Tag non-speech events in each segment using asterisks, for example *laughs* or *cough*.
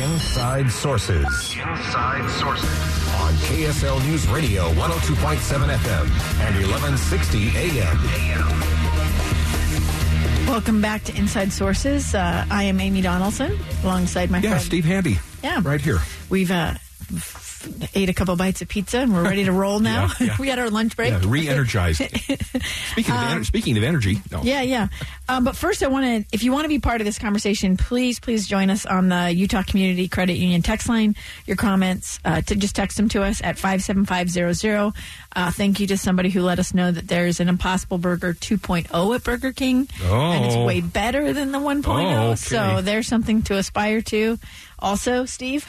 Inside Sources. Inside Sources. On KSL News Radio 102.7 FM and 1160 AM. Welcome back to Inside Sources. Uh, I am Amy Donaldson alongside my Yeah, friend. Steve Handy. Yeah. Right here. We've uh, f- ate a couple bites of pizza and we're ready to roll *laughs* now. Yeah, yeah. *laughs* we had our lunch break. Yeah, re-energized. *laughs* speaking of ener- speaking of energy, no. Um, Yeah, yeah. Um, but first, I want to, if you want to be part of this conversation, please, please join us on the Utah Community Credit Union text line. Your comments, uh, to just text them to us at 57500. Uh, thank you to somebody who let us know that there's an Impossible Burger 2.0 at Burger King. And it's Oh. way better than the 1.0. Oh, okay. So there's something to aspire to. Also, Steve,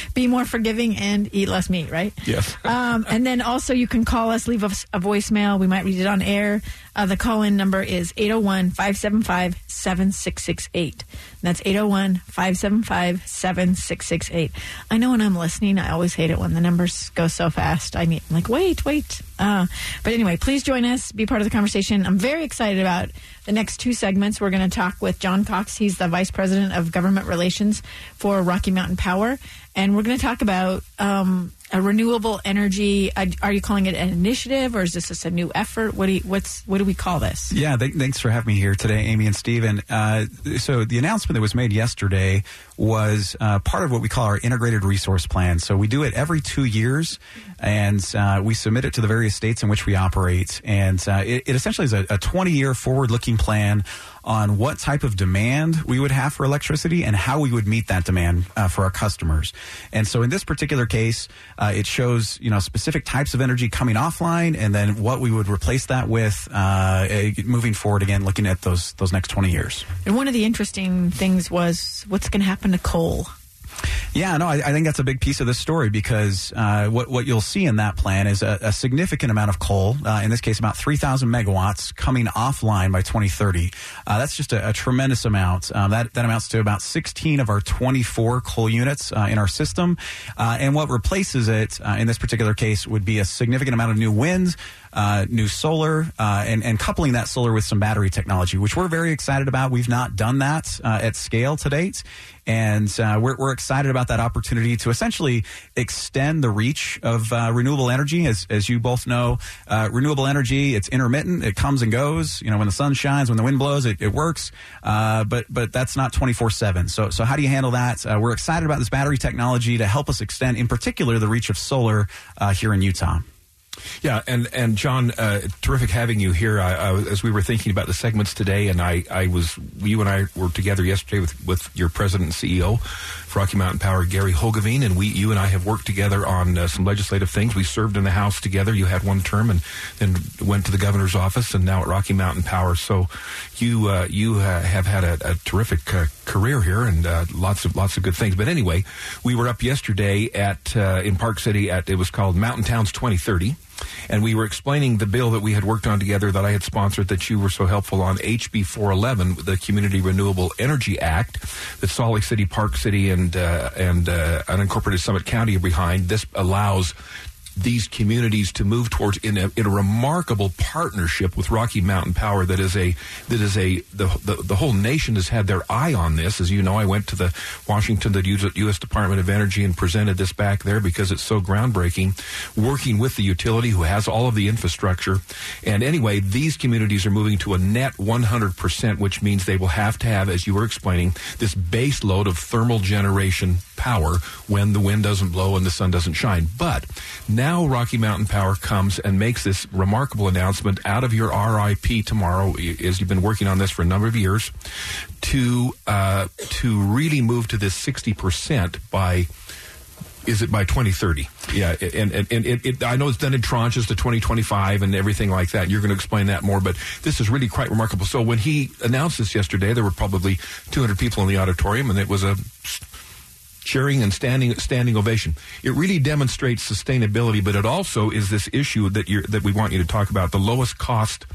*laughs* be more forgiving and eat less meat, right? Yes. *laughs* um, and then also you can call us, leave us a voicemail. We might read it on air. Uh, the call in number is 801 575 7668. That's 801 575 7668. I know when I'm listening, I always hate it when the numbers go so fast. I mean, I'm like, wait, wait. Uh, but anyway, please join us, be part of the conversation. I'm very excited about the next two segments. We're going to talk with Jon Cox. He's the Vice President of Government Relations for Rocky Mountain Power. And we're going to talk about um, a renewable energy. Are you calling it an initiative, or is this just a new effort? What do you, what's what do we call this? Yeah, th- thanks for having me here today, Amy and Steven. Uh, so the announcement that was made yesterday was uh, part of what we call our integrated resource plan. So we do it every two years, and uh, we submit it to the various states in which we operate. And uh, it, it essentially is a 20 year forward looking plan on what type of demand we would have for electricity and how we would meet that demand uh, for our customers. And so in this particular case, uh, it shows you know specific types of energy coming offline, and then what we would replace that with uh, eh, moving forward. Again, looking at those those next twenty years. And one of the interesting things was what's going to happen to coal. Yeah, no, I, I think that's a big piece of this story because uh, what what you'll see in that plan is a, a significant amount of coal. Uh, in this case, about three thousand megawatts coming offline by 2030. Uh, that's just a, a tremendous amount. Um, that that amounts to about 16 of our 24 coal units uh, in our system. Uh, and what replaces it uh, in this particular case would be a significant amount of new wind. Uh, new solar uh, and, and coupling that solar with some battery technology, which we're very excited about. We've not done that uh, at scale to date, and uh, we're, we're excited about that opportunity to essentially extend the reach of uh, renewable energy. As, as you both know, uh, renewable energy it's intermittent; it comes and goes. You know, when the sun shines, when the wind blows, it, it works. But but that's not twenty four seven. So so how do you handle that? We're excited about this battery technology to help us extend, in particular, the reach of solar here in Utah. Yeah, and and Jon, uh, terrific having you here. I, I, as we were thinking about the segments today, and I, I was you and I were together yesterday with with your president and CEO, for Rocky Mountain Power, Gary Hoogeveen, and we you and I have worked together on uh, some legislative things. We served in the House together. You had one term, and then went to the governor's office, and now at Rocky Mountain Power. So you uh, you uh, have had a, a terrific uh, career here, and uh, lots of lots of good things. But anyway, we were up yesterday at in Park City at it was called Mountain Towns 2030 and we were explaining the bill that we had worked on together that I had sponsored that you were so helpful on HB 411, the Community Renewable Energy Act, that Salt Lake City, Park City, and uh, and uh, unincorporated Summit County are behind. This allows these communities to move towards in a, in a remarkable partnership with Rocky Mountain Power that is a that is a the, the the whole nation has had their eye on this. As you know I went to the Washington the US Department of Energy and presented this back there because it's so groundbreaking working with the utility who has all of the infrastructure. And anyway these communities are moving to a net 100% which means they will have to have as you were explaining this base load of thermal generation power when the wind doesn't blow and the sun doesn't shine but now Rocky Mountain Power comes and makes this remarkable announcement out of your RIP tomorrow, as you've been working on this for a number of years, to uh, to really move to this sixty percent by. Is it by 2030? Yeah, and, and, and it, it, I know it's done in tranches to 2025 and everything like that. You're going to explain that more, but this is really quite remarkable. So when he announced this yesterday, there were probably 200 people in the auditorium, and it was a cheering and standing standing ovation. It really demonstrates sustainability, but it also is this issue that you that we want you to talk about the lowest cost.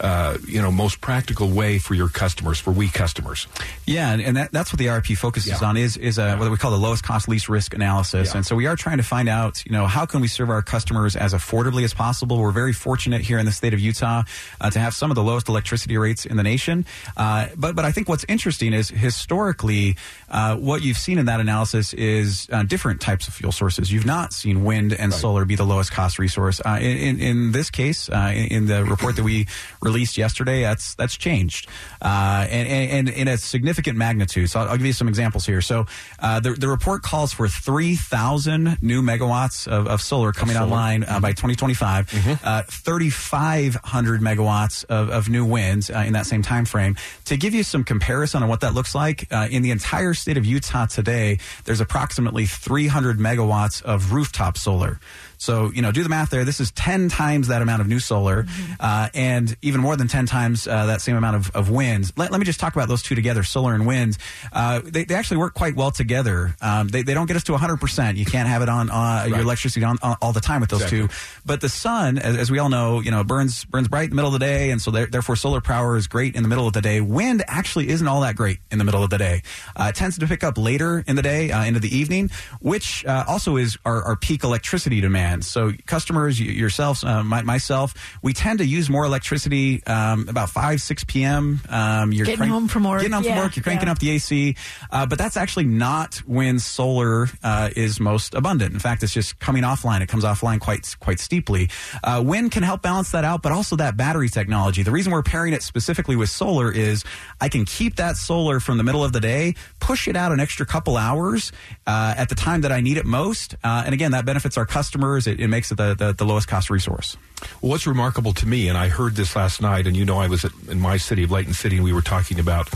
Uh, you know, most practical way for your customers, for we customers. Yeah, and, and that, that's what the RP focuses Yeah. on is is a, what we call the lowest cost, least risk analysis. Yeah. And so we are trying to find out, you know, how can we serve our customers as affordably as possible. We're very fortunate here in the state of Utah uh, to have some of the lowest electricity rates in the nation. Uh, but but I think what's interesting is historically, uh, what you've seen in that analysis is uh, different types of fuel sources. You've not seen wind and solar be the lowest cost resource. Uh, in, in in this case, uh, in, in the report that we released yesterday, that's that's changed, uh, and, and, and in a significant magnitude. So I'll, I'll give you some examples here. So uh, the the report calls for three thousand new megawatts of, of solar coming online uh, by 2025, uh, 3,500 megawatts of, of new winds uh, in that same time frame. To give you some comparison on what that looks like, uh, in the entire state of Utah today, there's approximately 300 megawatts of rooftop solar. So, you know, do the math there. This is 10 times that amount of new solar, uh, and even more than 10 times uh, that same amount of, of wind. Let, let me just talk about those two together, solar and wind. Uh, they, they actually work quite well together. Um, they, they don't get us to 100%. You can't have it on uh, your electricity on, on all the time with those Exactly. two. But the sun, as, as we all know, you know, burns burns bright in the middle of the day, and so there, therefore solar power is great in the middle of the day. Wind actually isn't all that great in the middle of the day. Uh, it tends to pick up later in the day, uh, into the evening, which uh, also is our, our peak electricity demand. So customers, yourselves, uh, my, myself, we tend to use more electricity um, about five six p.m. Um, you're Getting home from work. Getting home from work. You're cranking yeah. up the AC, uh, but that's actually not when solar uh, is most abundant. In fact, it's just coming offline. It comes offline quite quite steeply. Uh, wind can help balance that out, but also that battery technology. The reason we're pairing it specifically with solar is I can keep that solar from the middle of the day, push it out an extra couple hours uh, at the time that I need it most, uh, and again, that benefits our customers. It, it makes it the, the, the lowest cost resource. Well, what's remarkable to me, and I heard this last night, and you know, I was at, in my city of Layton City, and we were talking about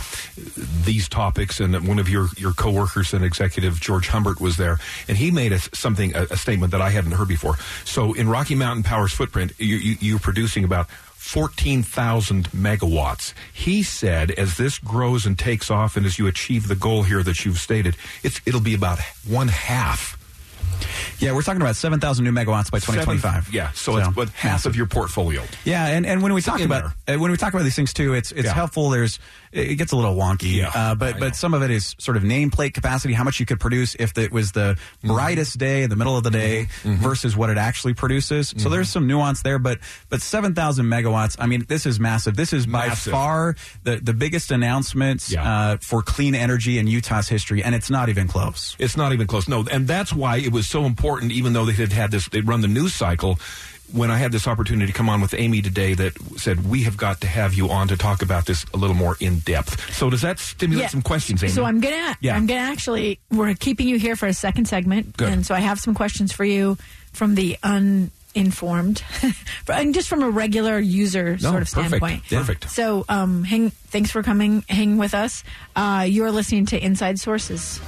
these topics, and one of your your coworkers and executive George Humbert was there, and he made a, something a, a statement that I hadn't heard before. So, in Rocky Mountain Power's footprint, you, you, you're producing about. 14,000 megawatts. He said, as this grows and takes off, and as you achieve the goal here that you've stated, it's, it'll be about one half. Yeah, we're talking about 7,000 new megawatts by 2025. Seven- yeah, so, it's but half of your portfolio. Yeah, and, and when we talk about uh, when we talk about these things too, it's it's Yeah. helpful. There's it gets a little wonky, Yeah, uh, but but some of it is sort of nameplate capacity, how much you could produce if it was the Mm-hmm. brightest day in the middle of the day versus what it actually produces. So there's some nuance there, but but 7,000 megawatts. I mean, this is massive. This is by Massive. far the the biggest announcement Yeah. uh, for clean energy in Utah's history, and it's not even close. It's not even close. No, and that's why it was so important. Even though they had had this, they'd run the news cycle. When I had this opportunity to come on with Amy today, that said we have got to have you on to talk about this a little more in depth. So does that stimulate some questions, Amy? So I'm gonna Yeah. I'm gonna actually we're keeping you here for a second segment, Good. and so I have some questions for you from the uninformed, *laughs* and just from a regular user No, sort of perfect. standpoint. Yeah. Perfect. So um, hang, thanks for coming, hang with us. Uh, you're listening to Inside Sources.